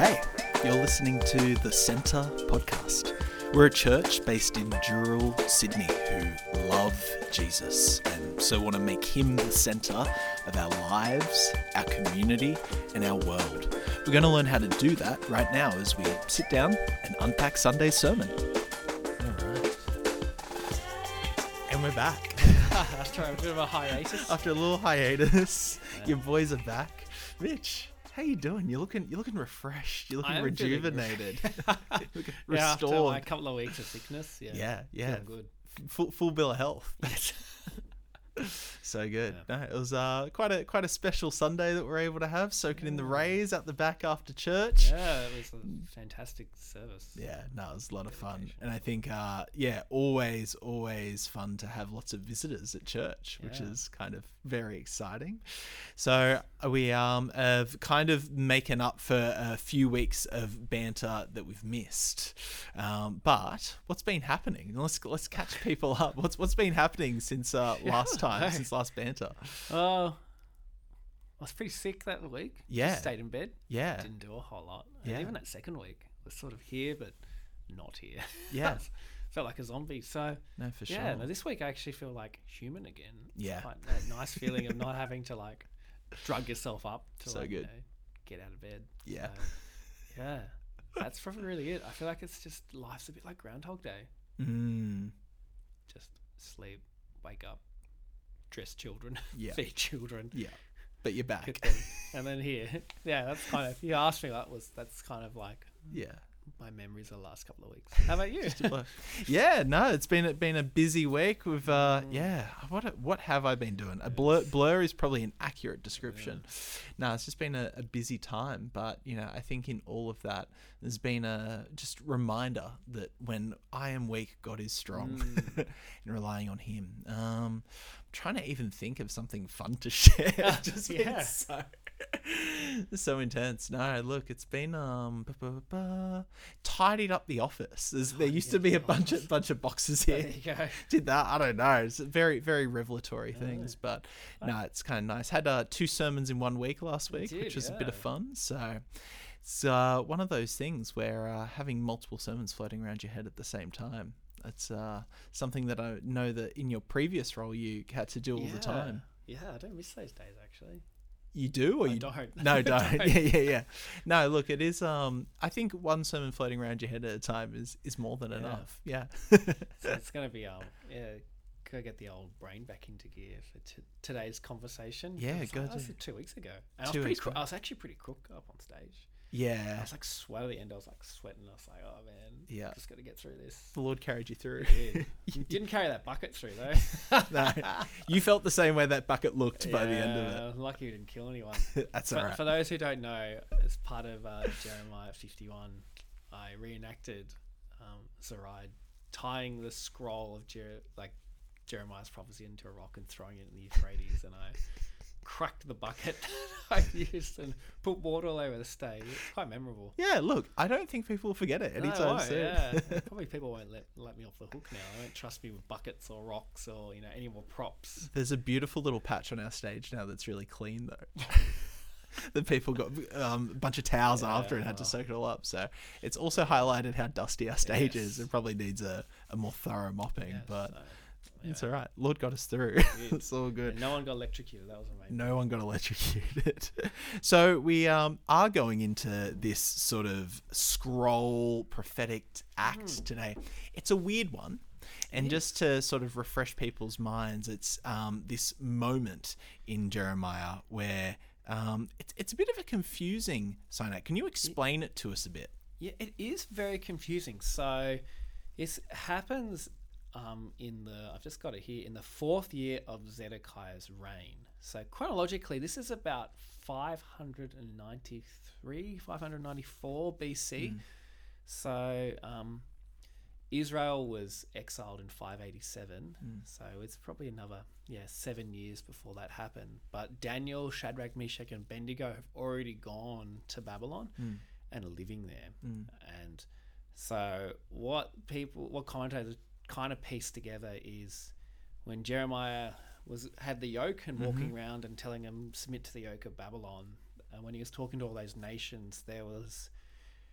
Hey, you're listening to the Centre podcast. We're a church based in Dural, Sydney, who love Jesus and so want to make him the centre of our lives, our community, and our world. We're going to learn how to do that right now as we sit down and unpack Sunday's sermon. All right. And we're back. After a bit of a hiatus. After a little hiatus, your boys are back. Mitch, how you doing? You're looking you're looking refreshed. You're looking I am feeling rejuvenated. looking yeah, after a couple of weeks of sickness. Yeah. yeah, yeah. Feeling good. Full full bill of health. So good. No, it was uh, quite a quite a special Sunday that we're able to have, soaking in the rays out the back after church. Yeah, it was a fantastic service. Yeah, no, it was a lot of fun, and I think, uh, yeah, always, always fun to have lots of visitors at church, which is kind of very exciting. So uh, we um have kind of making up for a few weeks of banter that we've missed. Um, but what's been happening? Let's let's catch people up. What's what's been happening since uh, last time, know. since last banter? Oh, I was pretty sick that week. Just Yeah. stayed in bed. Yeah, Didn't do a whole lot. And Yeah. even that second week was sort of here, but not here. Yeah. Felt like a zombie. So no, for sure. yeah, no, this week I actually feel like human again. Yeah. that nice feeling of not having to like drug yourself up to So like, you good. know, get out of bed. Yeah. So, yeah. That's probably really it. I feel like it's just life's a bit like Groundhog Day. Mm, Just sleep, wake up, dress children, Yeah. feed children, yeah, but you're back. and then here. Yeah, that's kind of. You asked me that was that's kind of like yeah. my memories of the last couple of weeks. How about you? Yeah, no, it's been been a busy week. With uh, Mm. yeah, what what have I been doing? A blur blur is probably an accurate description. No, it's just been a, a busy time, but you know, I think in all of that, there's been a just reminder that when I am weak, God is strong, Mm. and relying on Him. Um, trying to even think of something fun to share. It's just Yeah. so so intense. No, look, it's been um tidied up the office. There's, there used to be a bunch of bunch of boxes there here. you go. Did that? I don't know. It's very very revelatory things, but no, it's kind of nice. Had uh, two sermons in one week last week, did, which was a bit of fun. So. It's uh, one of those things where uh, having multiple sermons floating around your head at the same time. It's uh, something that I know that in your previous role you had to do all the time. Yeah, I don't miss those days actually. You do, or I you don't. No, don't. Don't. Yeah, yeah, yeah. No, look, it is. Um, I think one sermon floating around your head at a time is is more than Yeah. enough. Yeah. So it's gonna be um yeah. Gotta get the old brain back into gear for t- today's conversation. Yeah, like- go was do. two weeks ago. And Two I was pretty. Cro- I was actually pretty crook up on stage. I yeah. was like sweat at the end. I was like sweating. I was like, oh man, Yeah. just got to get through this. The Lord carried you through. Did. Didn't carry that bucket through though. no, you felt the same way that bucket looked by the end of Yeah, Lucky we didn't kill anyone. it. That's for, all right. for those who don't know, as part of uh, Jeremiah 51, I reenacted um, Seraiah tying the scroll of Jer- like Jeremiah's prophecy into a rock and throwing it in the Euphrates, and I cracked the bucket I used and put water all over the stage. It's quite memorable. yeah, look, I don't think people will forget it anytime soon. yeah. Probably people won't let, let me off the hook now. They won't trust me with buckets or rocks or you know any more props. There's a beautiful little patch on our stage now that's really clean though. the people got um, a bunch of towels after and had to soak it all up. So it's also highlighted how dusty our stage is. It probably needs a, a more thorough mopping, Yeah, but so, it's all right. Lord got us through. it's all good. And no one got electrocuted. That was amazing. No one got electrocuted. so we um, are going into this sort of scroll prophetic act today. It's a weird one. And just to sort of refresh people's minds, it's um, this moment in Jeremiah where um, it's, it's a bit of a confusing sign out. Can you explain it to us a bit? Yeah, it is very confusing. So it happens um, in the, I've just got it here, in the fourth year of Zedekiah's reign. So chronologically, this is about 593, 594 BC. So um, Israel was exiled in 587. So it's probably another, yeah, seven years before that happened. But Daniel, Shadrach, Meshach, and Abednego have already gone to Babylon and are living there. And so what people, what commentators kind of piece together is when Jeremiah was had the yoke and walking mm-hmm. around and telling them submit to the yoke of Babylon. And when he was talking to all those nations, there was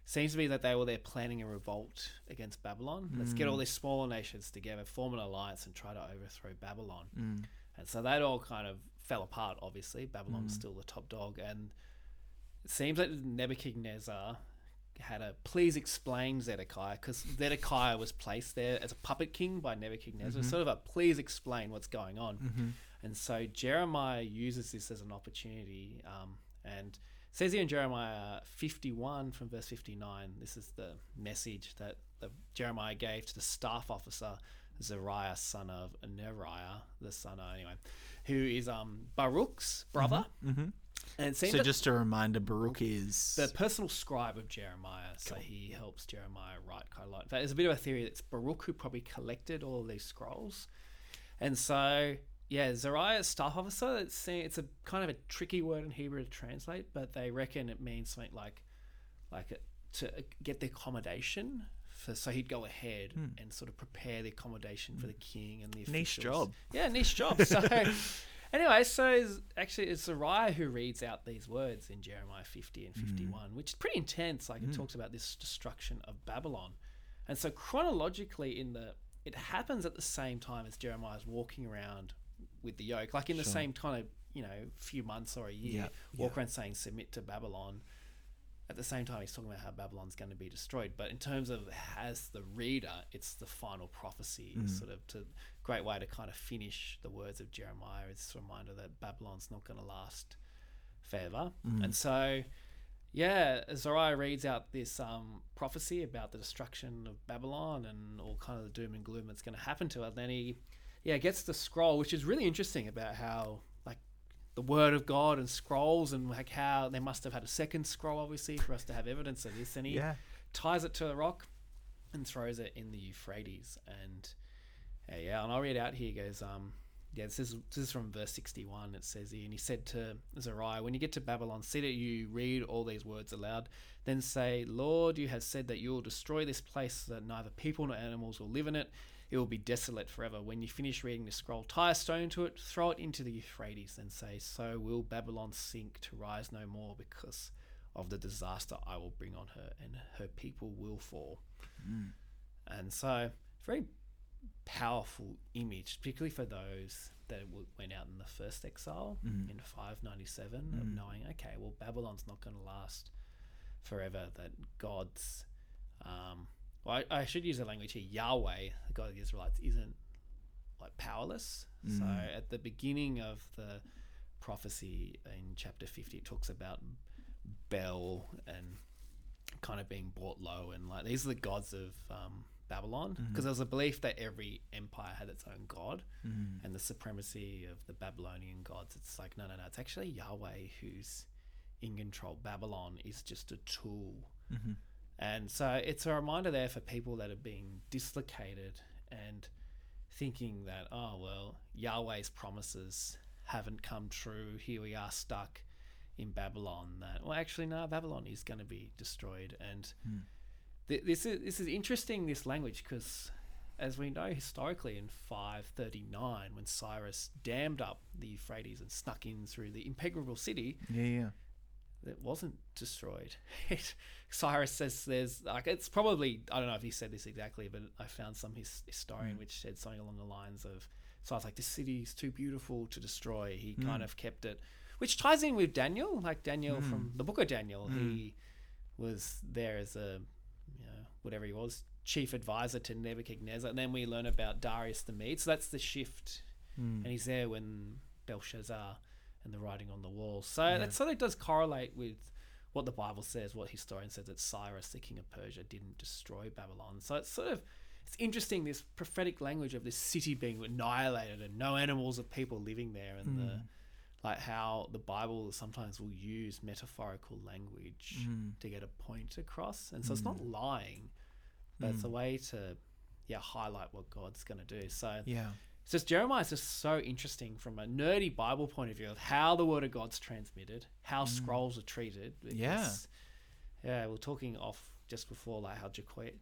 seems to be that they were there planning a revolt against Babylon. Let's get all mm. these smaller nations together, form an alliance, and try to overthrow Babylon. Mm. And so that all kind of fell apart. Obviously, Babylon's was still the top dog, and it seems that Nebuchadnezzar had a please explain Zedekiah because Zedekiah was placed there as a puppet king by Nebuchadnezzar. Sort of a please explain what's going on. And so Jeremiah uses this as an opportunity um, and says here in Jeremiah 51 from verse 59, this is the message that the, Jeremiah gave to the staff officer, Seraiah, son of Neriah, the son of, anyway, who is um, Baruch's brother. Mm-hmm. And it seems So just a reminder, Baruch is the personal scribe of Jeremiah. So he helps Jeremiah write quite a lot. In fact, there's a bit of a theory that Baruch who probably collected all of these scrolls. And so, yeah, Seraiah, staff officer, it's, it's a kind of a tricky word in Hebrew to translate, but they reckon it means something like, like to get the accommodation. For, so he'd go ahead hmm. and sort of prepare the accommodation for hmm. the king and the officials. Niche job. Yeah, niche job. So anyway, so it's, actually it's Seraiah who reads out these words in Jeremiah 50 and mm. 51, which is pretty intense. Like it mm. talks about this destruction of Babylon. And so chronologically in the it happens at the same time as Jeremiah's walking around with the yoke, like in the same kind of, you know, few months or a year, Yeah, walk around saying submit to Babylon. At the same time, he's talking about how Babylon's going to be destroyed. But in terms of as the reader, it's the final prophecy, sort of to great way to kind of finish the words of Jeremiah. It's a reminder that Babylon's not going to last forever. And so, yeah, Seraiah reads out this um, prophecy about the destruction of Babylon and all kind of the doom and gloom that's going to happen to it. Then he, yeah, gets the scroll, which is really interesting about how the word of God and scrolls and like how they must have had a second scroll, obviously, for us to have evidence of this. And he Yeah. ties it to the rock and throws it in the Euphrates. And uh, yeah, and I'll read out here. He goes, um, yeah, this is this is from verse sixty-one. It says here, and he said to Seraiah, "When you get to Babylon, see that you read all these words aloud. Then say, Lord, you have said that you will destroy this place, so that neither people nor animals will live in it. It will be desolate forever. When you finish reading the scroll, tie a stone to it, throw it into the Euphrates, and say, So will Babylon sink to rise no more, because." Of the disaster I will bring on her, and her people will fall. Mm. And so, very powerful image, particularly for those that went out in the first exile mm-hmm. in 597, of mm-hmm. knowing, okay, well, Babylon's not going to last forever, that God's, um, well, I, I should use the language here, Yahweh, the God of the Israelites, isn't like powerless. So, mm. at the beginning of the prophecy in chapter 50, it talks about Bel and kind of being brought low and like these are the gods of um, Babylon mm-hmm. because there was a belief that every empire had its own god mm. and the supremacy of the Babylonian gods. It's like no, no, no. It's actually Yahweh who's in control. Babylon is just a tool, mm-hmm. And so it's a reminder there for people that are being dislocated and thinking that oh well, Yahweh's promises haven't come true. Here we are stuck in Babylon that well actually no Babylon is going to be destroyed and hmm. th- this is this is interesting this language because as we know historically in 539 when Cyrus dammed up the Euphrates and snuck in through the impregnable city Yeah, yeah. That wasn't destroyed. Cyrus says there's like it's probably I don't know if he said this exactly, but I found some his, historian hmm. which said something along the lines of so I was like this city is too beautiful to destroy. He hmm. kind of kept it, which ties in with Daniel, like Daniel from hmm. the book of Daniel. He was there as a you know whatever he was chief advisor to Nebuchadnezzar, and then we learn about Darius the Mede. So that's the shift, and he's there when Belshazzar and the writing on the wall. So that sort of does correlate with what the Bible says, what historian says that Cyrus, the king of Persia, didn't destroy Babylon. So it's sort of it's interesting this prophetic language of this city being annihilated and no animals or people living there, and the hmm. like how the Bible sometimes will use metaphorical language hmm. to get a point across, and so it's hmm. not lying, but it's a way to yeah highlight what God's going to do. So Yeah. It's Jeremiah is just so interesting from a nerdy Bible point of view of how the word of God's transmitted, how scrolls are treated. Yeah. because, yeah. We're talking off just before like how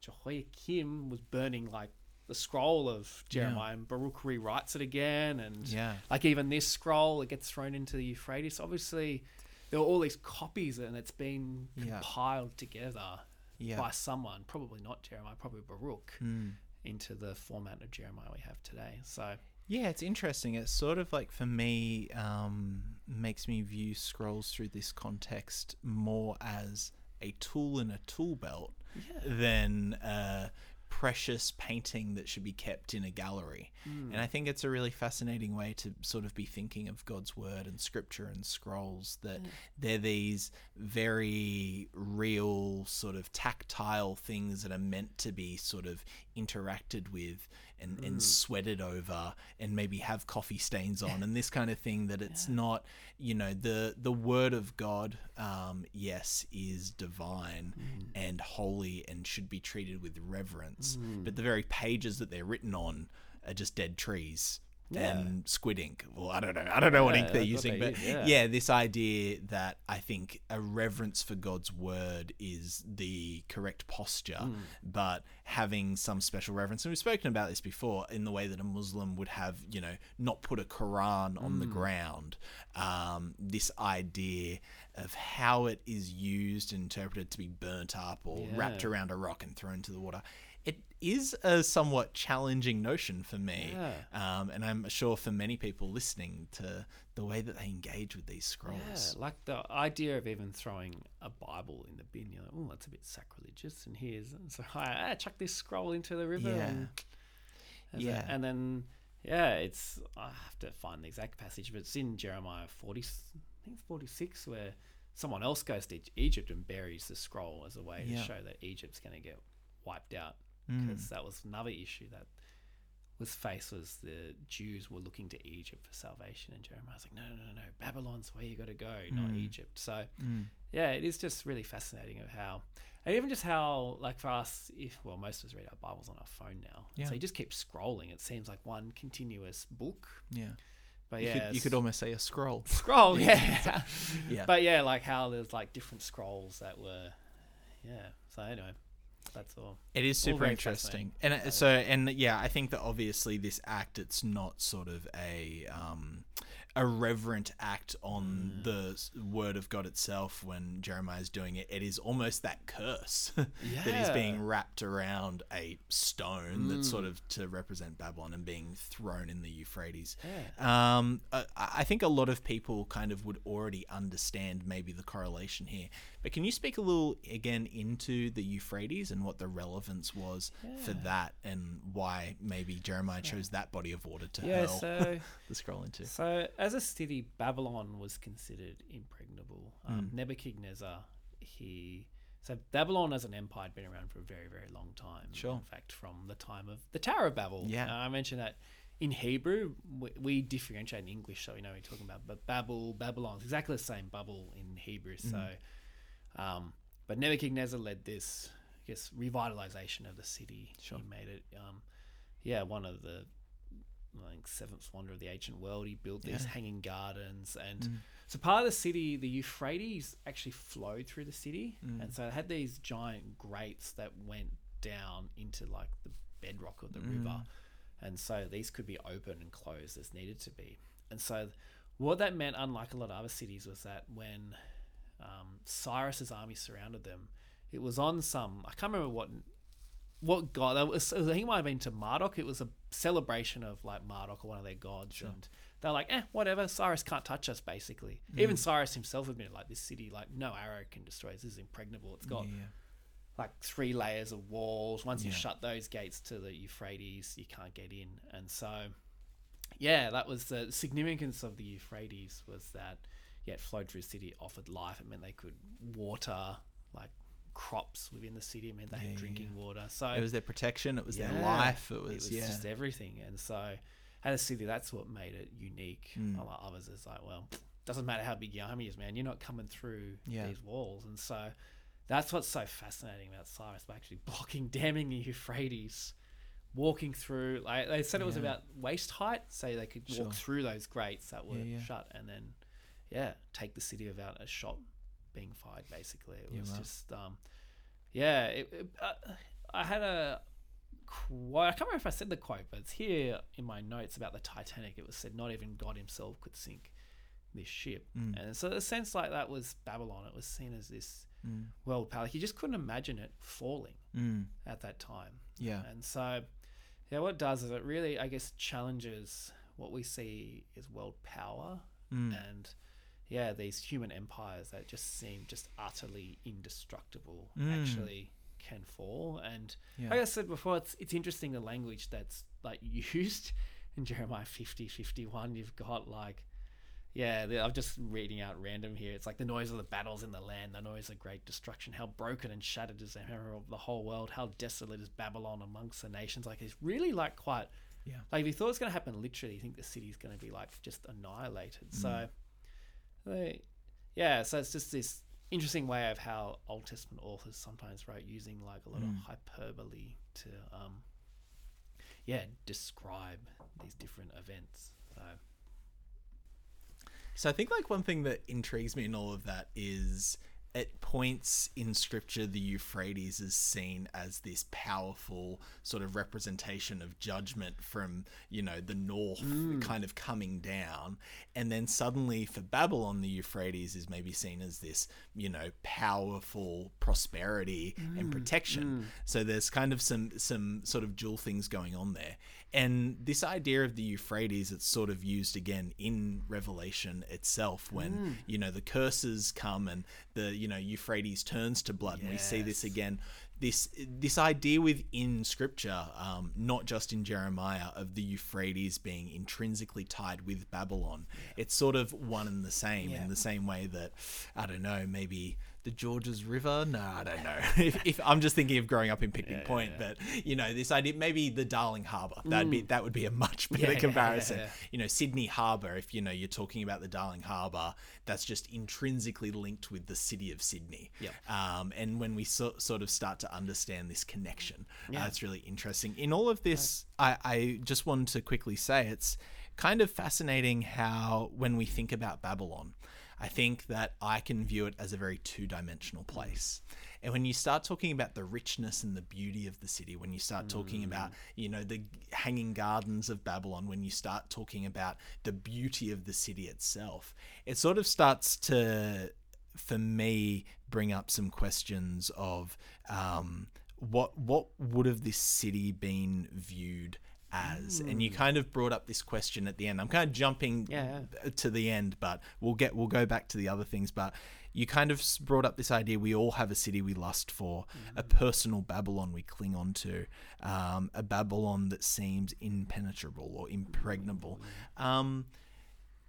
Jehoiakim was burning like the scroll of Jeremiah, and Baruch rewrites it again, and Yeah. like even this scroll, it gets thrown into the Euphrates. Obviously, there are all these copies, and it's been Yeah. compiled together Yeah. by someone, probably not Jeremiah, probably Baruch, Mm. Into the format of Jeremiah we have today. So Yeah, it's interesting. It's sort of like for me, um, makes me view scrolls through this context more as a tool in a tool belt yeah, than a precious painting that should be kept in a gallery. Hmm. And I think it's a really fascinating way to sort of be thinking of God's word and scripture and scrolls that they're these very real, sort of tactile things that are meant to be sort of interacted with and, and mm. sweated over and maybe have coffee stains on and this kind of thing that it's not you know the the word of god um, yes is divine mm. and holy and should be treated with reverence but mm. the very pages that they're written on are just dead trees Yeah. and squid ink well i don't know i don't know what ink they're using they but use, yeah. yeah this idea that i think a reverence for god's word is the correct posture Hmm. but having some special reverence and we've spoken about this before in the way that a muslim would have you know not put a quran on Hmm. the ground um, this idea of how it is used and interpreted to be burnt up or wrapped around a rock and thrown to the water is a somewhat challenging notion for me Yeah. um, and i'm sure for many people listening to the way that they engage with these Yeah, scrolls like the idea of even throwing a Bible in the bin, you're like, oh, that's a bit sacrilegious. And here's so I ah, chuck this scroll into the river. Yeah. And, as a- and then yeah, it's I have to find the exact passage, but it's in Jeremiah forty, I think it's forty six, where someone else goes to Egypt and buries the scroll as a way Yeah. to show that Egypt's going to get wiped out Mm. because that was another issue that was faced was the Jews were looking to Egypt for salvation, and Jeremiah's like, no, no, no, no, Babylon's where you got to go, not Mm. Egypt. So Mm. yeah, it is just really fascinating of how, and even just how, like for us, if well, most of us read our Bibles on our phone now, Yeah. so you just keep scrolling. It seems like one continuous book. yeah But you, yeah, could, you could almost say a scroll scroll, yeah. yeah But yeah, like how there's like different scrolls that were, yeah. So anyway, that's all. It is super interesting, and it- so and yeah, I think that obviously this act it's not sort of a um, a reverent act on Mm. the word of God itself when Jeremiah is doing it. It is almost that curse that is being wrapped around a stone that's sort Mm. of to represent Babylon and being thrown in the Euphrates. Yeah. Um, I, I think a lot of people kind of would already understand maybe the correlation here. But can you speak a little again into the Euphrates and what the relevance was for that and why maybe Jeremiah chose that body of water to Yeah. hurl So. the scroll into? So, as a city, Babylon was considered impregnable. Um, Mm. Nebuchadnezzar, he. So, Babylon as an empire had been around for a very, very long time. Sure. In fact, from the time of the Tower of Babel. Yeah. Uh, I mentioned that in Hebrew, we, we differentiate in English, so we know what we're talking about. But Babel, Babylon, it's exactly the same bubble in Hebrew. So, Mm. Um, but Nebuchadnezzar led this, I guess, revitalization of the city. Sure. He made it, um, yeah, one of the I think seventh wonder of the ancient world. He built these Yeah. hanging gardens, and Mm. so part of the city, the Euphrates actually flowed through the city, Mm. and so it had these giant grates that went down into like the bedrock of the Mm. river, and so these could be open and closed as needed to be. And so, what that meant, unlike a lot of other cities, was that when um, Cyrus's army surrounded them, it was on some I can't remember what what god that was. I think it might have been to Marduk. It was a celebration of like Marduk or one of their gods, and they're like, eh, whatever. Cyrus can't touch us. Basically, even Cyrus himself admitted like this city, like no arrow can destroy. This is impregnable. It's got Yeah. like three layers of walls. Once you shut those gates to the Euphrates, you can't get in. And so, yeah, that was the significance of the Euphrates was that yeah, it flowed through the city, offered life. It meant they could water like crops within the city. It meant they Yeah, had drinking yeah. water. So It was their protection. It was their life. It was, yeah. just everything. And so, as a city, that's what made it unique. Mm. Unlike others, it's like, well, doesn't matter how big your army is, man. You're not coming through Yeah. these walls. And so, that's what's so fascinating about Cyrus by actually blocking, damming the Euphrates, walking through. Like they said, it was Yeah. about waist height, so they could walk Sure. through those grates that were Yeah, yeah. shut, and then, yeah, take the city without a shot being fired. Basically, it Yeah, was wow. just, um, yeah. It, it, uh, I had a quote. I can't remember if I said the quote, but it's here in my notes about the Titanic. It was said, "Not even God Himself could sink this ship." Mm. And so, the sense like that was Babylon. It was seen as this world power. Like you just couldn't imagine it falling Mm. at that time. Yeah. And so, yeah, what it does is it really, I guess, challenges what we see as world power Mm. and, yeah, these human empires that just seem just utterly indestructible Mm. actually can fall. And Yeah. like I said before, it's, it's interesting the language that's like used in Jeremiah 50, 51. You've got like, yeah, I'm just reading out random here. It's like the noise of the battles in the land, the noise of great destruction. How broken and shattered is the hammer of the whole world. How desolate is Babylon amongst the nations. Like it's really like quite. Yeah. Like if you thought it's going to happen literally, you think the city's going to be like just annihilated. So, yeah. So it's just this interesting way of how Old Testament authors sometimes write using like a lot of hyperbole to, um, yeah, describe these different events. So. So I think like one thing that intrigues me in all of that is at points in scripture the Euphrates is seen as this powerful sort of representation of judgment from, you know, the north mm. kind of coming down. And then suddenly for Babylon the Euphrates is maybe seen as this, you know, powerful prosperity and mm, protection. Mm. So there's kind of some some sort of dual things going on there. And this idea of the Euphrates, it's sort of used again in Revelation itself when, you know, the curses come and the, you know, Euphrates turns to blood. And we see this again. This this idea within scripture, um, not just in Jeremiah, of the Euphrates being intrinsically tied with Babylon. It's sort of one and the same Yeah. in the same way that I don't know, maybe the Georges River. No, I don't know. if, if I'm just thinking of growing up in Picnic Point, but you know, this idea maybe the Darling Harbour. That'd be that would be a much better Mm. yeah, comparison. yeah. You know, Sydney Harbour. If you know you're talking about the Darling Harbour, that's just intrinsically linked with the city of Sydney. Yep. Um, and when we so, sort of start to understand this connection, uh, Yeah. it's really interesting. In all of this, I, I just wanted to quickly say it's kind of fascinating how when we think about Babylon, I think that I can view it as a very two dimensional place. And when you start talking about the richness and the beauty of the city, when you start talking about, you know, the hanging gardens of Babylon, when you start talking about the beauty of the city itself, it sort of starts to, for me, bring up some questions of um, what what would have this city been viewed as? And you kind of brought up this question at the end. I'm kind of jumping Yeah, to the end, but we'll get we'll go back to the other things. But you kind of brought up this idea: we all have a city we lust for, a personal Babylon we cling on to, um, a Babylon that seems impenetrable or impregnable. Um,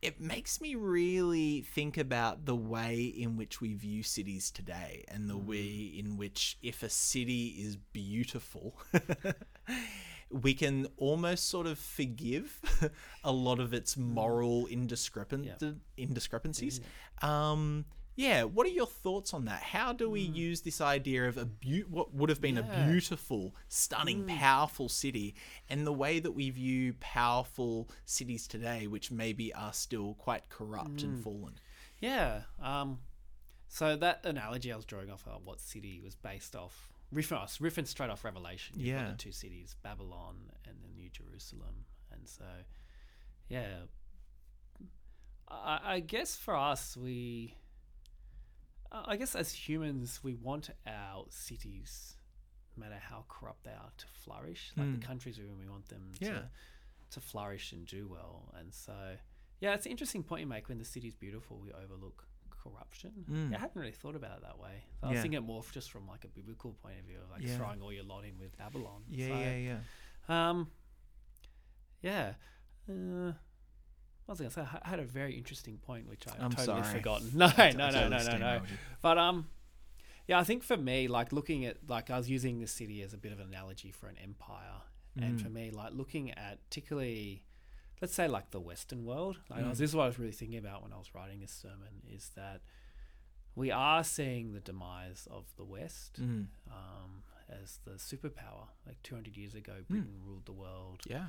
it makes me really think about the way in which we view cities today and the way in which if a city is beautiful we can almost sort of forgive a lot of its moral indiscrepan- Yeah. indiscrepancies. Um yeah what are your thoughts on that? How do we use this idea of a beau- what would have been a beautiful stunning powerful city and the way that we view powerful cities today which maybe are still quite corrupt and fallen? Yeah. Um, so that analogy I was drawing off of what city was based off, riffing, us- riffing straight off Revelation. You've got Yeah. the two cities, Babylon and the New Jerusalem. And so, yeah. I, I guess for us, we, I guess as humans, we want our cities, no matter how corrupt they are, to flourish. Like the hmm. countries we we want them Yeah. to, to flourish and do well. And so, yeah, it's an interesting point you make. When the city's beautiful, we overlook corruption. Yeah, I hadn't really thought about it that way. I was Yeah. thinking it more just from like a biblical point of view of like Yeah. throwing all your lot in with Babylon. yeah So, yeah yeah Um, yeah. Uh, was I going to say? I had a very interesting point which I I'm totally sorry. forgotten. No, I no, no, no, no, no. But um, yeah, I think for me, like looking at like I was using the city as a bit of an analogy for an empire, and Mm. for me, like looking at particularly, let's say like the Western world. Like I Mm. was, this is what I was really thinking about when I was writing this sermon is that we are seeing the demise of the West Mm. um, as the superpower. Like 200 years ago, Britain ruled the world. yeah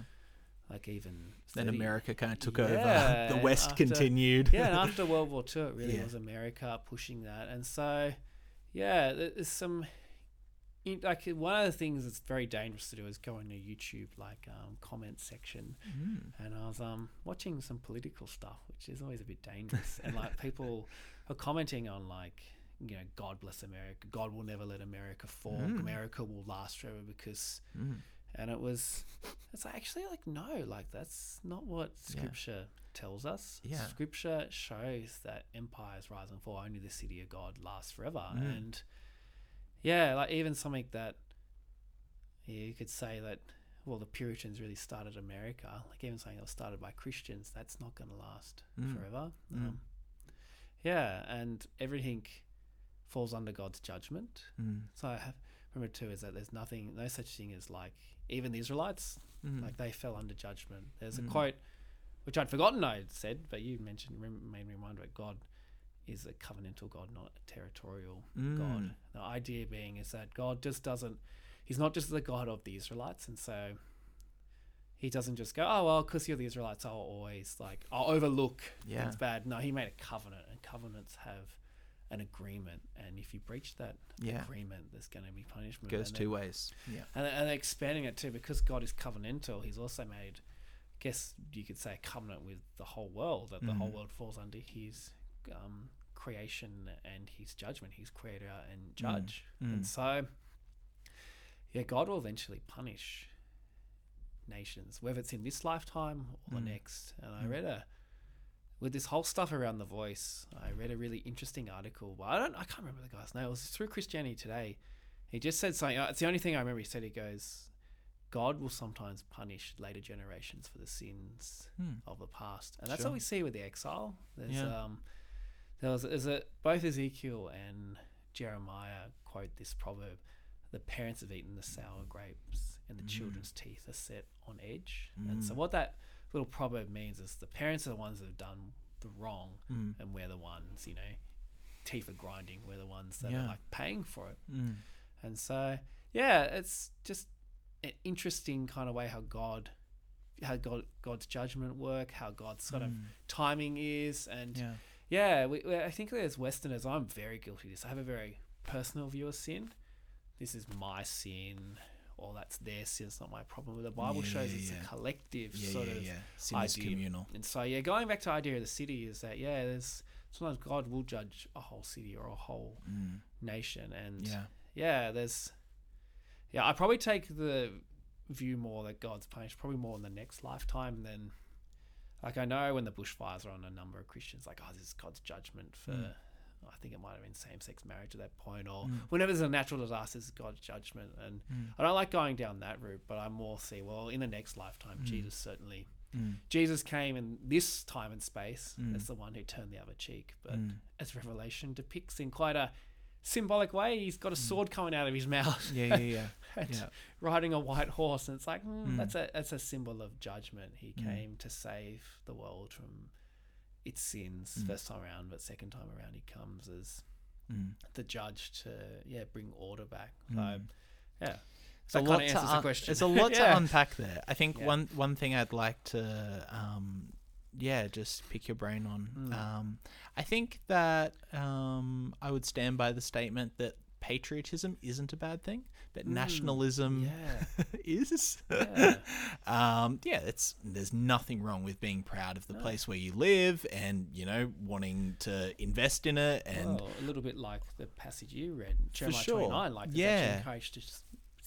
Like even then America kind of took Yeah, over the West after- continued yeah, and after World War II, it really Yeah. was America pushing that, and so yeah, there's some like one of the things that's very dangerous to do is go into YouTube like um, comment section, Mm. and I was um watching some political stuff, which is always a bit dangerous, and like people are commenting on like you know, God bless America. God will never let America fall. Mm. America will last forever because Mm. and it was it's actually like no like that's not what Yeah. scripture tells us Yeah. scripture shows that empires rise and fall only the city of god lasts forever Mm. and yeah like even something that yeah, you could say that well the puritans really started america like even something that was started by christians that's not going to last Mm. forever Mm. um, yeah and everything falls under god's judgment Mm. so I have remember too is that there's nothing, no such thing as like even the Israelites, Mm. like they fell under judgment. There's a Mm. quote which I'd forgotten I had said, but you mentioned rem- made me remind that God is a covenantal God, not a territorial Mm. God. The idea being is that God just doesn't. He's not just the God of the Israelites, and so he doesn't just go, "Oh well, because you're the Israelites, I'll always like I'll overlook Yeah. things bad." No, he made a covenant, and covenants have an agreement, and if you breach that Yeah. agreement, there's going to be punishment. Goes and two then- ways. Yeah. and, and expanding it too, because God is covenantal, He's also made, I guess you could say, a covenant with the whole world, that the whole Mhm. world falls under His um, creation and His judgment. He's creator and Mm. judge. Mm. And so, yeah, God will eventually punish nations, whether it's in this lifetime or Mm. the next. And I Mm. read a with this whole stuff around the voice. I read a really interesting article. But I don't. I can't remember the guy's name. It was through Christianity Today. He just said something. uh, It's the only thing I remember. He said he goes, God will sometimes punish later generations for the sins Mm. of the past, and that's Sure. what we see with the exile. There's Yeah. um, there was there's a both Ezekiel and Jeremiah quote this proverb: "The parents have eaten the sour grapes, and the Mm. children's teeth are set on edge." And so Mm. what that little proverb means is the parents are the ones that have done the wrong, Mm. and we're the ones, you know, teeth are grinding. We're the ones that Yeah. are like paying for it. Mm. And so, yeah, it's just an interesting kind of way how God, how God, God's judgment work, how God's sort of Mm. timing is, and Yeah. Yeah, we, we, I think as Westerners, I'm very guilty of this. I have a very personal view of sin. This is my sin, or that's their sin. It's not my problem. The Bible Yeah, shows yeah, it's yeah. a collective sort yeah. of yeah. Sin is idea. communal. and so, yeah, going back to the idea of the city is that, yeah, there's sometimes God will judge a whole city or a whole Mm. nation. And Yeah. yeah, there's, yeah, I probably take the view more that God's punished probably more in the next lifetime than, like, I know when the bushfires are on a number of Christians, like, oh, this is God's judgment for, Mm. I think it might have been same sex marriage at that point, or Mm. whenever there's a natural disaster, it's God's judgment. And Mm. I don't like going down that route, but I more see, well, in the next lifetime, Mm. Jesus certainly Mm. Jesus came in this time and space Mm. as the one who turned the other cheek. But Mm. as Revelation depicts in quite a symbolic way, he's got a sword coming out of his mouth. Yeah. Yeah. Yeah. and yeah. riding a white horse, and it's like mm, Mm. that's a that's a symbol of judgment. He Mm. came to save the world from its sins Mm. first time around, but second time around he comes as Mm. the judge to yeah bring order back. So yeah, It's that a lot to un- question. It's a lot Yeah. to unpack there. I think Yeah. one one thing I'd like to, um, yeah, just pick your brain on. Mm. Um, I think that um, I would stand by the statement that patriotism isn't a bad thing, but Mm. nationalism yeah. is. Yeah. um, yeah, it's there's nothing wrong with being proud of the No. place where you live and you know wanting to invest in it and well, a little bit like the passage you read, Jeremiah sure. 29, like Yeah. encouraged to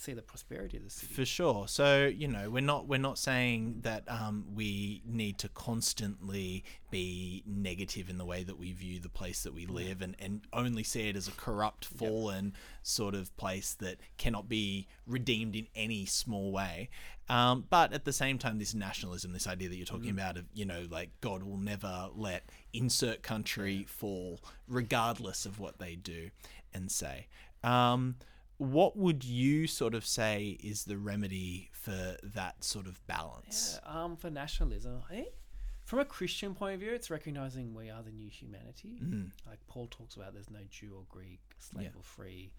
see the prosperity of the city. For sure. So you know, we're not we're not saying that um, we need to constantly be negative in the way that we view the place that we live, and, and only see it as a corrupt, fallen sort of place that cannot be redeemed in any small way. Um, but at the same time, this nationalism, this idea that you're talking about of you know, like God will never let insert country fall, regardless of what they do and say. Um, what would you sort of say is the remedy for that sort of balance? Yeah, um, for nationalism, from a Christian point of view, it's recognizing we are the new humanity. Mm. Like Paul talks about, there's no Jew or Greek, slave Yeah. or free,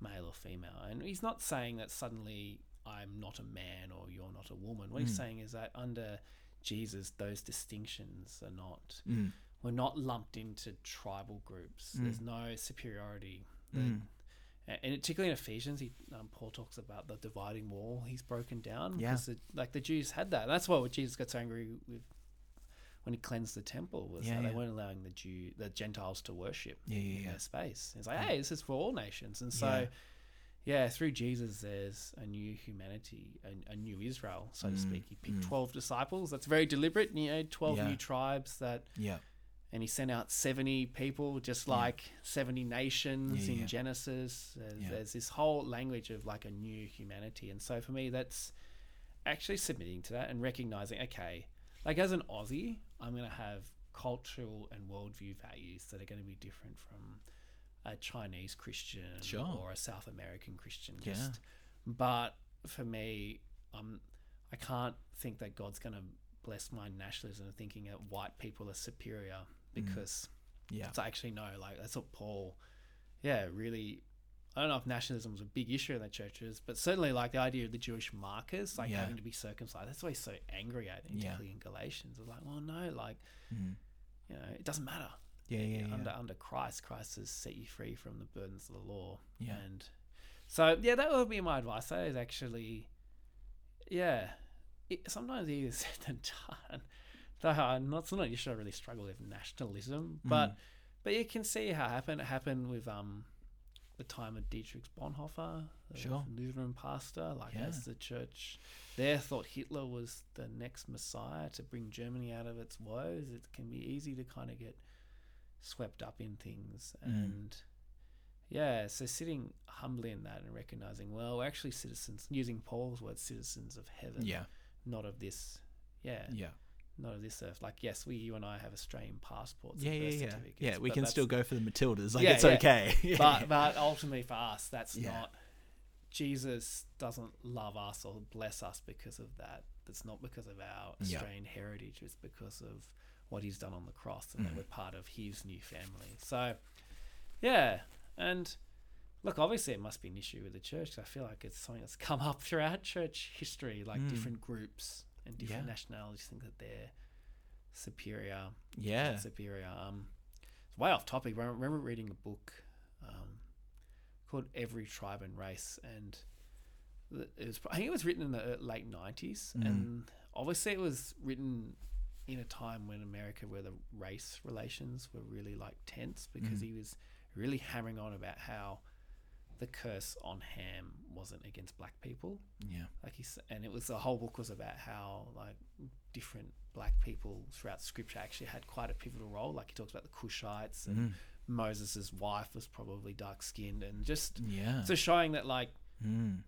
male or female, and he's not saying that suddenly I'm not a man or you're not a woman. What he's Mm. saying is that under Jesus, those distinctions are not. Mm. We're not lumped into tribal groups. Mm. There's no superiority. The- Mm. And particularly in Ephesians, he, um, Paul talks about the dividing wall he's broken down. Yeah. Because the, like the Jews had that. And that's why Jesus got so angry with when he cleansed the temple was Yeah, that yeah. they weren't allowing the Jew the Gentiles to worship Yeah, yeah, in yeah. their space. It's like, hey, this is for all nations, and so. Yeah. Through Jesus, there's a new humanity, a, a new Israel, so to Mm, speak. He picked mm. 12 disciples. That's very deliberate. You know, 12 Yeah. new tribes that Yeah. And he sent out 70 people just like 70 nations Yeah, in yeah. genesis there's, Yeah. there's this whole language of like a new humanity and so for me that's actually submitting to that and recognizing okay like as an aussie i'm going to have cultural and worldview values that are going to be different from a chinese christian Sure. or a south american christian Yeah. just but for me i'm i can't think that god's going to bless my nationalism and thinking that white people are superior because Yeah. it's actually no like that's what paul yeah really i don't know if nationalism was a big issue in the churches but certainly like the idea of the jewish markers like Yeah. having to be circumcised that's why he's so angry i think Yeah. particularly in galatians it's like well no like Mm. you know it doesn't matter Yeah. Yeah. Yeah. under under christ christ has set you free from the burdens of the law Yeah. and so yeah that would be my advice that is actually yeah it, sometimes easier said than done though i'm not, it's not an issue i really struggle with nationalism but Mm. but you can see how it happened it happened with um the time of Dietrich Bonhoeffer, the Sure. Lutheran pastor, like Yeah. as the church there thought Hitler was the next messiah to bring Germany out of its woes, it can be easy to kind of get swept up in things. Mm. And yeah, so sitting humbly in that and recognizing, well, we're actually citizens, using Paul's words, citizens of heaven, Yeah. not of this, yeah, Yeah. Not of this earth. Like, yes, we, you and I have Australian passports, Yeah. and Yeah. birth Yeah. certificates, Yeah. We can still go for the Matildas. Like Yeah, it's yeah. okay. but but ultimately for us that's not jesus doesn't love us or bless us because of that that's not because of our australian heritage it's because of what he's done on the cross and that Mm. we're part of his new family so yeah and look obviously it must be an issue with the church 'cause i feel like it's something that's come up throughout church history like Mm. different groups and different Yeah. nationalities think that they're superior yeah. superior. Um, it's way off topic. I remember reading a book um, called Every Tribe and Race, and it was I think it was written in the uh, late nineties, Mm. and obviously it was written in a time when America, where the race relations were really like tense, because Mm. he was really hammering on about how the curse on Ham wasn't against black people Yeah. like he's and it was the whole book was about how like different black people throughout scripture actually had quite a pivotal role like he talks about the cushites and Mm. moses' wife was probably dark skinned and just Yeah. so showing that like Mm.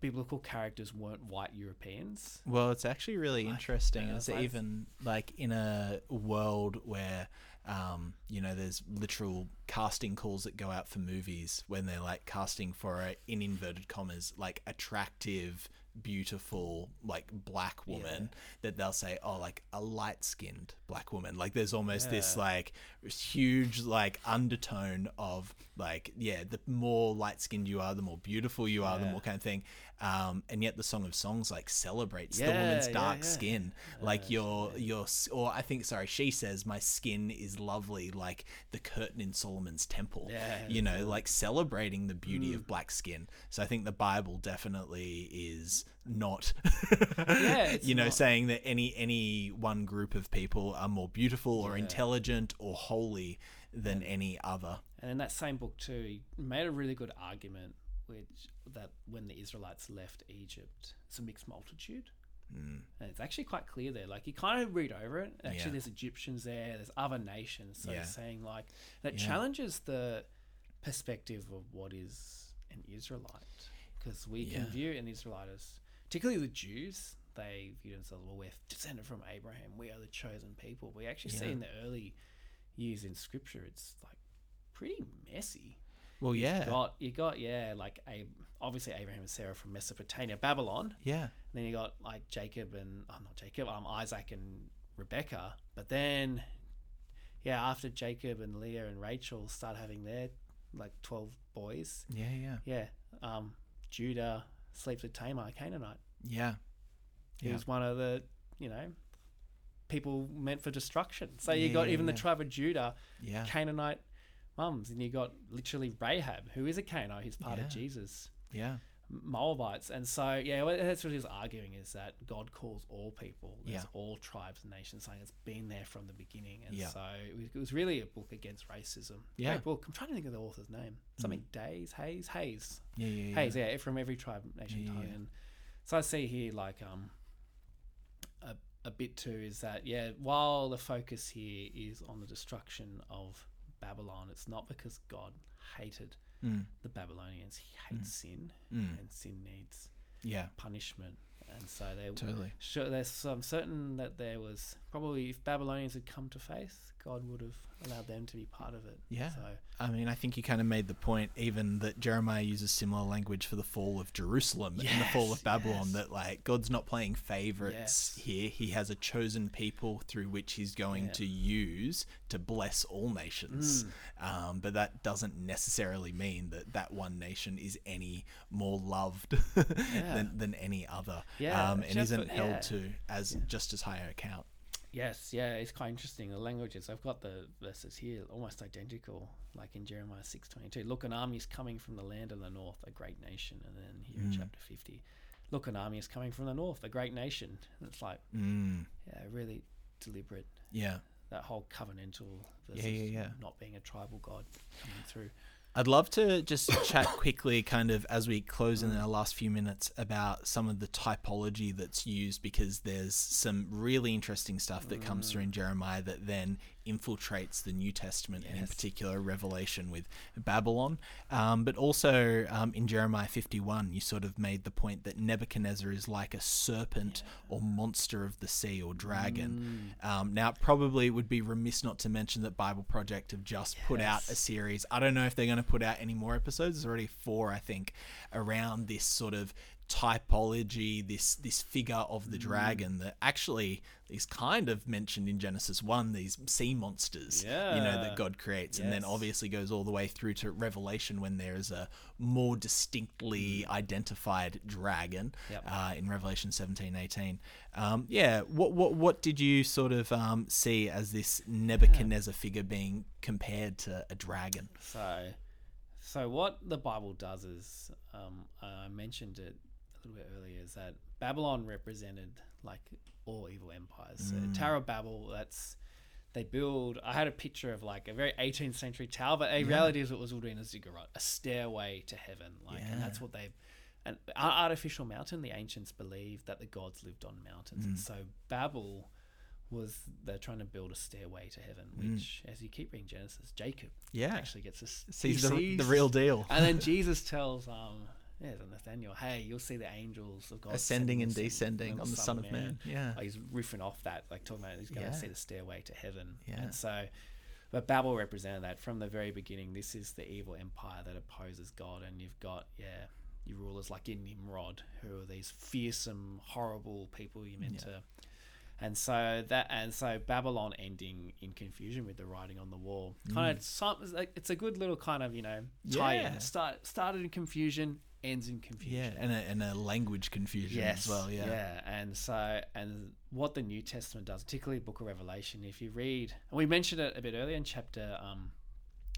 biblical characters weren't white europeans Well, it's actually really Like, interesting. yeah, it's like- even like in a world where, um, you know, there's literal casting calls that go out for movies when they're like casting for a, in inverted commas, like attractive, beautiful, like black woman that they'll say, oh, like a light skinned black woman. Like there's almost this like huge like undertone of like, yeah, the more light skinned you are, the more beautiful you are, the more kind of thing. Um, and yet the Song of Songs like celebrates the woman's dark yeah. skin, Yeah, like your yeah. your or I think sorry, she says my skin is lovely, like the curtain in Solomon's temple. Yeah, you know, like celebrating the beauty Mm. of black skin. So I think the Bible definitely is not, it's you know, not. saying that any any one group of people are more beautiful or Yeah. intelligent or holy than any other. and in that same book too he made a really good argument which that when the israelites left egypt it's a mixed multitude Mm. And it's actually quite clear there. Like you kind of read over it. Actually, Yeah. there's Egyptians there. There's other nations. So Yeah. saying like that Yeah. challenges the perspective of what is an Israelite, because we can view an Israelite as, particularly the Jews, they view themselves well, we're descended from Abraham. We are the chosen people. We actually see in the early years in Scripture, it's like pretty messy Well, yeah, got you got yeah like a obviously Abraham and Sarah from Mesopotamia, Babylon. yeah, And Then you got like Jacob and I'm oh, not Jacob, um, Isaac and Rebecca. But then, yeah, after Jacob and Leah and Rachel start having their like twelve boys, yeah, yeah, yeah, um, Judah sleeps with Tamar, a Canaanite. yeah, He Yeah. was one of the you know people meant for destruction. So you Yeah, got yeah, even the tribe of Judah, yeah, Canaanite mums, and you got literally Rahab, who is a Canaanite, who's part Yeah. of Jesus. Yeah, Moabites. And so, yeah, what- that's what he's arguing is that God calls all people, there's Yeah. all tribes and nations, saying it's been there from the beginning. And Yeah. so it was, was really a book against racism. Yeah. Great book. I'm trying to think of the author's name. Something Days, Hays, Hays. Yeah, yeah, yeah. Hays, yeah, from every tribe, nation, Yeah, tongue. yeah. And so I see here, like, um, a, a bit too is that, yeah, while the focus here is on the destruction of Babylon, it's not because God hated Mm, the Babylonians. He hates sin, mm. and sin needs Yeah, punishment. And so they totally. sure there's I'm certain that there was probably if Babylonians had come to faith, God would have allowed them to be part of it. Yeah. So I mean, I think you kind of made the point, even that Jeremiah uses similar language for the fall of Jerusalem and the fall of Babylon. yes. That like God's not playing favorites Yes. here; He has a chosen people through which He's going Yeah. to use to bless all nations. Mm. Um, but that doesn't necessarily mean that that one nation is any more loved than, than any other, Yeah, um, and just- isn't held yeah. to as just as high an account. Yes, yeah, it's quite interesting. The languages I've got the verses here almost identical, like in Jeremiah six twenty two. Look, an army is coming from the land of the north, a great nation, and then here in Mm. chapter fifty, look, an army is coming from the north, a great nation. And it's like, Mm, yeah, really deliberate. yeah. That whole covenantal versus Yeah, yeah, yeah. not being a tribal god coming through. I'd love to just chat quickly, kind of as we close in our last few minutes, about some of the typology that's used because there's some really interesting stuff that comes through in mm. Jeremiah that then infiltrates the New Testament and in particular Revelation with Babylon. Um, but also um, in Jeremiah 51, you sort of made the point that Nebuchadnezzar is like a serpent or monster of the sea or dragon. Um, now, it probably would be remiss not to mention that Bible Project have just put out a series. I don't know if they're going to put out any more episodes. There's already four, I think, around this sort of typology, this this figure of the Mm. dragon that actually is kind of mentioned in Genesis one. These sea monsters, you know, that God creates, and then obviously goes all the way through to Revelation when there is a more distinctly identified dragon. Yep. uh, in Revelation 17, 18. Um, yeah, what what what did you sort of um, see as this Nebuchadnezzar figure being compared to a dragon? So, so what the Bible does is, um, I mentioned it a little bit earlier, is that Babylon represented like all evil empires. So Tower of Babel, that's they build. I had a picture of like a very 18th century tower, but in reality, is it was all doing a ziggurat, a stairway to heaven. Like, and that's what they. An artificial mountain. The ancients believed that the gods lived on mountains, Mm. and so Babel was they're trying to build a stairway to heaven. Which, as you keep reading Genesis, Jacob Mm. Yeah. actually gets this. Sees he the, sees- the real deal. And then Jesus tells um yeah Nathaniel, hey, you'll see the angels of God Ascending and descending on the Son of Man. Yeah. Like, he's riffing off that, like talking about he's going Yeah. to see the stairway to heaven. Yeah. And so, but Babel represented that from the very beginning. This is the evil empire that opposes God, and you've got yeah. Your rulers like in Nimrod, who are these fearsome, horrible people you're meant to and so that and so Babylon ending in confusion with the writing on the wall. Kind of some it's a good little kind of you know tie Mm. Yeah. in. Start started in confusion, ends in Yeah, confusion. and a, and a language confusion Yes, as well. Yeah. yeah, and so and what the New Testament does, particularly Book of Revelation, if you read, and we mentioned it a bit earlier in chapter um,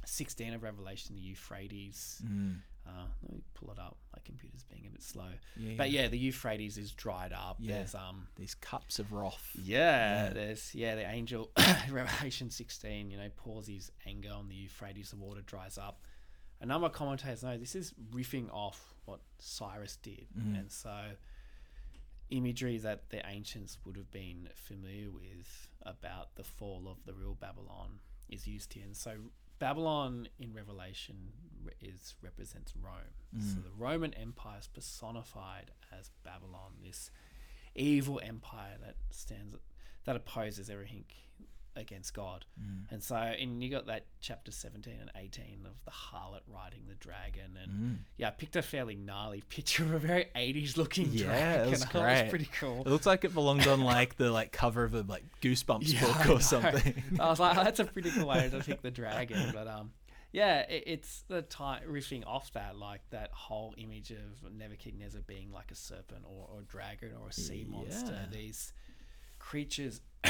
sixteen of Revelation, the Euphrates. Mm. Uh, let me pull it up. My computer's being a bit slow, Yeah, but yeah, the Euphrates is dried up. Yeah. There's um, These cups of wrath. yeah, Yeah. there's yeah the angel Revelation 16. You know, pours his anger on the Euphrates. The water dries up. A number of commentators know this is riffing off what Cyrus did, Mm. and so imagery that the ancients would have been familiar with about the fall of the real Babylon is used here. And so Babylon in Revelation is represents Rome. So Mm. the Roman Empire is personified as Babylon, this evil empire that stands that opposes everything against God. Mm. And so and you got that chapter 17 and 18 of the harlot riding the dragon and Mm. yeah, I picked a fairly gnarly picture of a very 80s looking Yeah, dragon. it was It was pretty cool. It looks like it belonged on like the like cover of a like Goosebumps Yeah, book or something. I was like, that's a pretty cool way to pick the dragon. But um, yeah, it, it's the time riffing off that, like that whole image of Nebuchadnezzar being like a serpent or, or a dragon or a sea monster. Yeah. These creatures.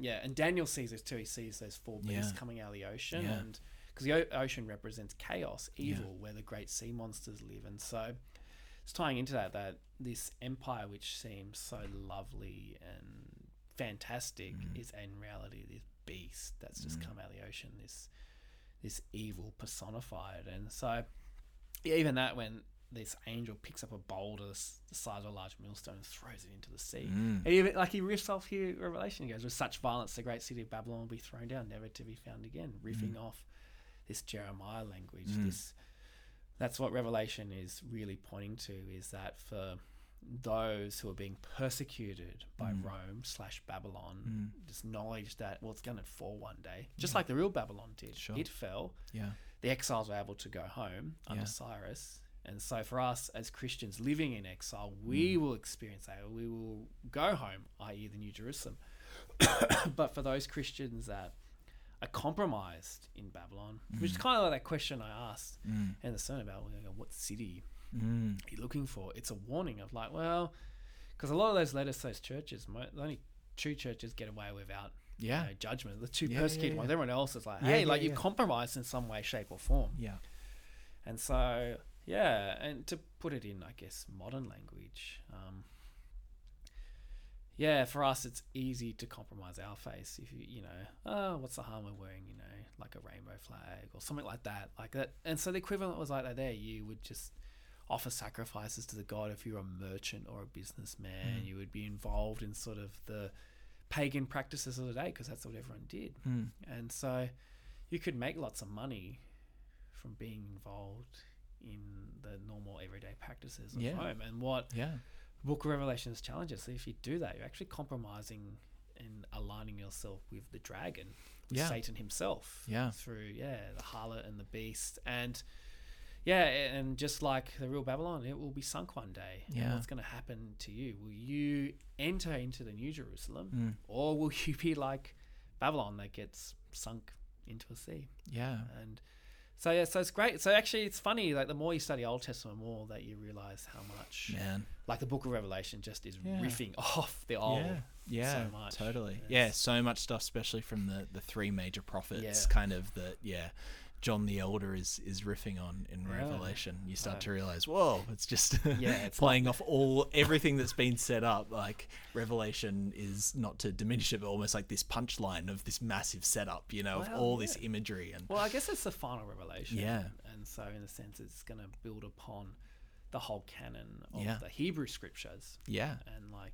yeah, and Daniel sees this too. He sees those four beasts Yeah. coming out of the ocean, Yeah. and because the o- ocean represents chaos, evil, where the great sea monsters live, and so. it's tying into that that this empire which seems so lovely and fantastic mm. is in reality this beast that's just mm. come out of the ocean this this evil personified and so yeah, even that when this angel picks up a boulder the size of a large millstone and throws it into the sea Mm. and even like he riffs off here revelation he goes with such violence the great city of babylon will be thrown down never to be found again riffing off this jeremiah language Mm. this that's what revelation is really pointing to is that for those who are being persecuted by Mm. rome slash babylon just knowledge that well it's going to fall one day just like the real babylon did Sure. it fell Yeah. the exiles were able to go home under Yeah. Cyrus. And so for us as Christians living in exile, we Mm. will experience that. We will go home, i.e., the New Jerusalem. but for those Christians that are compromised in Babylon, which is Mm. kind of like that question I asked in the sermon about you what city Mm. are you looking for? It's a warning of like, well, because a lot of those letters to those churches, the only true churches get away without you Yeah. know, judgment. The two Yeah, yeah, persecuted yeah. ones, everyone else is like, Yeah, hey, yeah, like yeah. you've compromised in some way, shape, or form. Yeah. And so, yeah, and to put it in, I guess, modern language, um, yeah, for us, it's easy to compromise our face if you, you know, oh, what's the harm of wearing, you know, like a rainbow flag or something like that, like that. And so the equivalent was like that. There, you would just offer sacrifices to the god if you're a merchant or a businessman. You would be involved in sort of the pagan practices of the day because that's what everyone did. Mm. And so you could make lots of money from being involved in the normal everyday practices of Yeah. home. And what Yeah. Book of Revelations challenges, so if you do that, you're actually compromising and aligning yourself with the dragon, with Yeah. Satan himself. Yeah. Through, yeah, the harlot and the beast. And yeah, and just like the real Babylon, it will be sunk one day. And Yeah. what's going to happen to you? Will you enter into the New Jerusalem, Mm. or will you be like Babylon that gets sunk into a sea? Yeah. And so yeah, so it's great. So actually, it's funny. Like the more you study Old Testament, the more that you realize how much, Man. like the Book of Revelation, just is Yeah. riffing off the old. yeah. Yeah. so much. Totally. It's- Yeah. So much stuff, especially from the the three major prophets. Yeah. Kind of the yeah. John the Elder is is riffing on in Yeah. Revelation. You start Right. to realize, whoa, it's just Yeah, it's playing off all everything that's been set up. Like Revelation is not to diminish it, but almost like this punchline of this massive setup. You know, of Well, all this imagery and Well, I guess it's the final revelation. Yeah. And so, in a sense, it's going to build upon the whole canon of Yeah. the Hebrew scriptures yeah. and, like,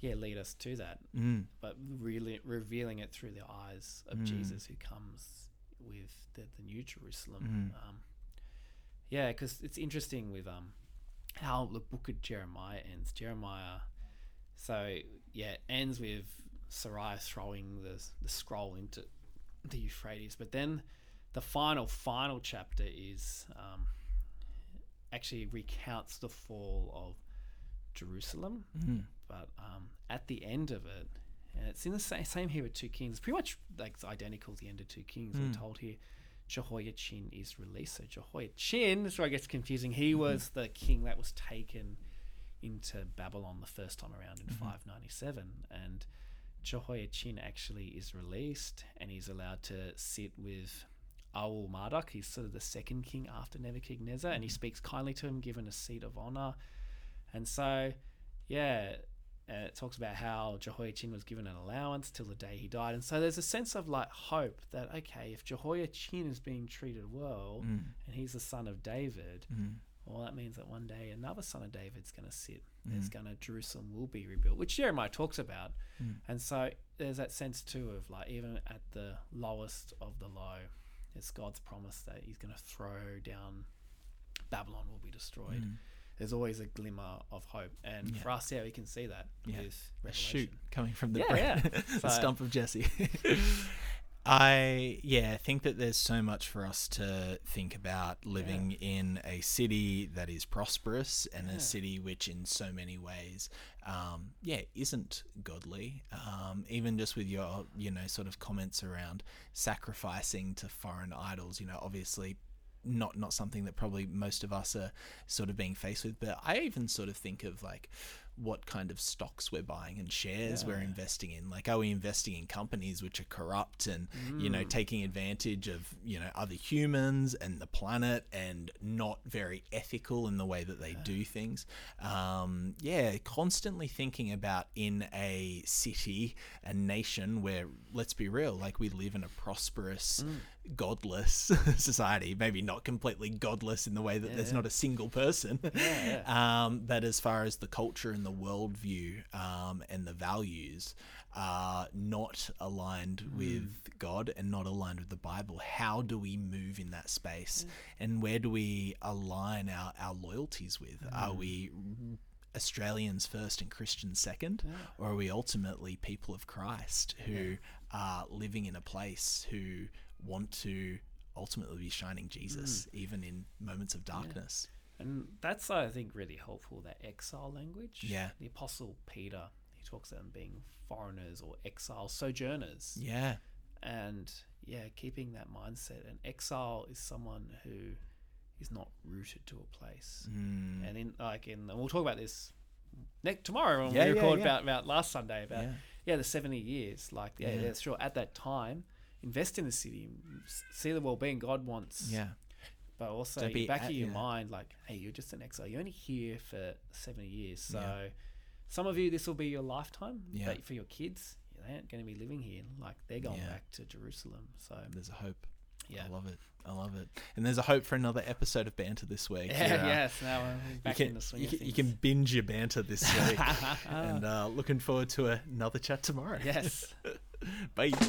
yeah, lead us to that. Mm. But really revealing it through the eyes of Mm. Jesus who comes with the, the New Jerusalem. Mm. Um, yeah, because it's interesting with um, how the book of Jeremiah ends. Jeremiah, so yeah, it ends with Seraiah throwing the, the scroll into the Euphrates, but then the final, final chapter is um, actually recounts the fall of Jerusalem Mm. but um, at the end of it, and it's in the same, same here with Two Kings, pretty much like it's identical to the end of Two Kings. Mm. We're hmm. told here Jehoiachin is released. So Jehoiachin, that's where it gets confusing. He mm-hmm. was the king that was taken into Babylon the first time around in mm-hmm. 597, and Jehoiachin actually is released, and he's allowed to sit with. Awul Marduk, he's sort of the second king after Nebuchadnezzar, and he mm-hmm. speaks kindly to him, given a seat of honor. And so, yeah, uh, it talks about how Jehoiachin was given an allowance till the day he died. And so there's a sense of like hope that, okay, if Jehoiachin is being treated well Mm. and he's the son of David, Mm. well, that means that one day another son of David's going to sit. Mm. There's going to, Jerusalem will be rebuilt, which Jeremiah talks about. Mm. And so there's that sense too of like, even at the lowest of the low, it's God's promise that he's going to throw down, Babylon will be destroyed Mm. There's always a glimmer of hope. And Yeah. for us, yeah, we can see that Yeah. with A shoot coming from the Yeah, brain. yeah. the So- stump of Jesse. I yeah I think that there's so much for us to think about living in a city that is prosperous and Yeah. a city which in so many ways um, yeah isn't godly um, even just with your you know sort of comments around sacrificing to foreign idols you know obviously not not something that probably most of us are sort of being faced with but I even sort of think of like what kind of stocks we're buying and shares we're investing in. Like, are we investing in companies which are corrupt and you know Mm. taking advantage of you know other humans and the planet and not very ethical in the way that they do things? Um, yeah, constantly thinking about in a city, a nation where let's be real, like we live in a prosperous, Mm. Godless society. Maybe not completely godless in the way that there's Yeah. not a single person. Yeah, Um, but as far as the culture and the worldview um, and the values are not aligned Mm. with God and not aligned with the Bible, how do we move in that space? And where do we align our, our loyalties with? Mm. Are we Australians first and Christians second? Or are we ultimately people of Christ who are living in a place who want to ultimately be shining Jesus Mm. even in moments of darkness? And that's, I think, really helpful, that exile language. Yeah. The Apostle Peter, he talks about them being foreigners or exile sojourners. Yeah. And yeah, keeping that mindset. And exile is someone who is not rooted to a place. Mm. And in like in, and we'll talk about this next tomorrow when Yeah, we yeah, record yeah. about about last Sunday about Yeah. yeah, the seventy years. Like yeah, Yeah. yeah, sure. At that time, invest in the city, see the well being God wants. Yeah. But also, be back at- of your yeah. mind, like, hey, you're just an exile. You're only here for 70 years. So, Yeah. some of you, this will be your lifetime. Yeah. But for your kids, they aren't going to be living here. Like, they're going Yeah. back to Jerusalem. So, There's a hope. yeah. I love it. I love it. And there's a hope for another episode of banter this week. Yeah, uh, yes. Now we're You back can, in the swing you, of can, you can binge your banter this week. and uh, looking forward to another chat tomorrow. yes. Bye. Yeah.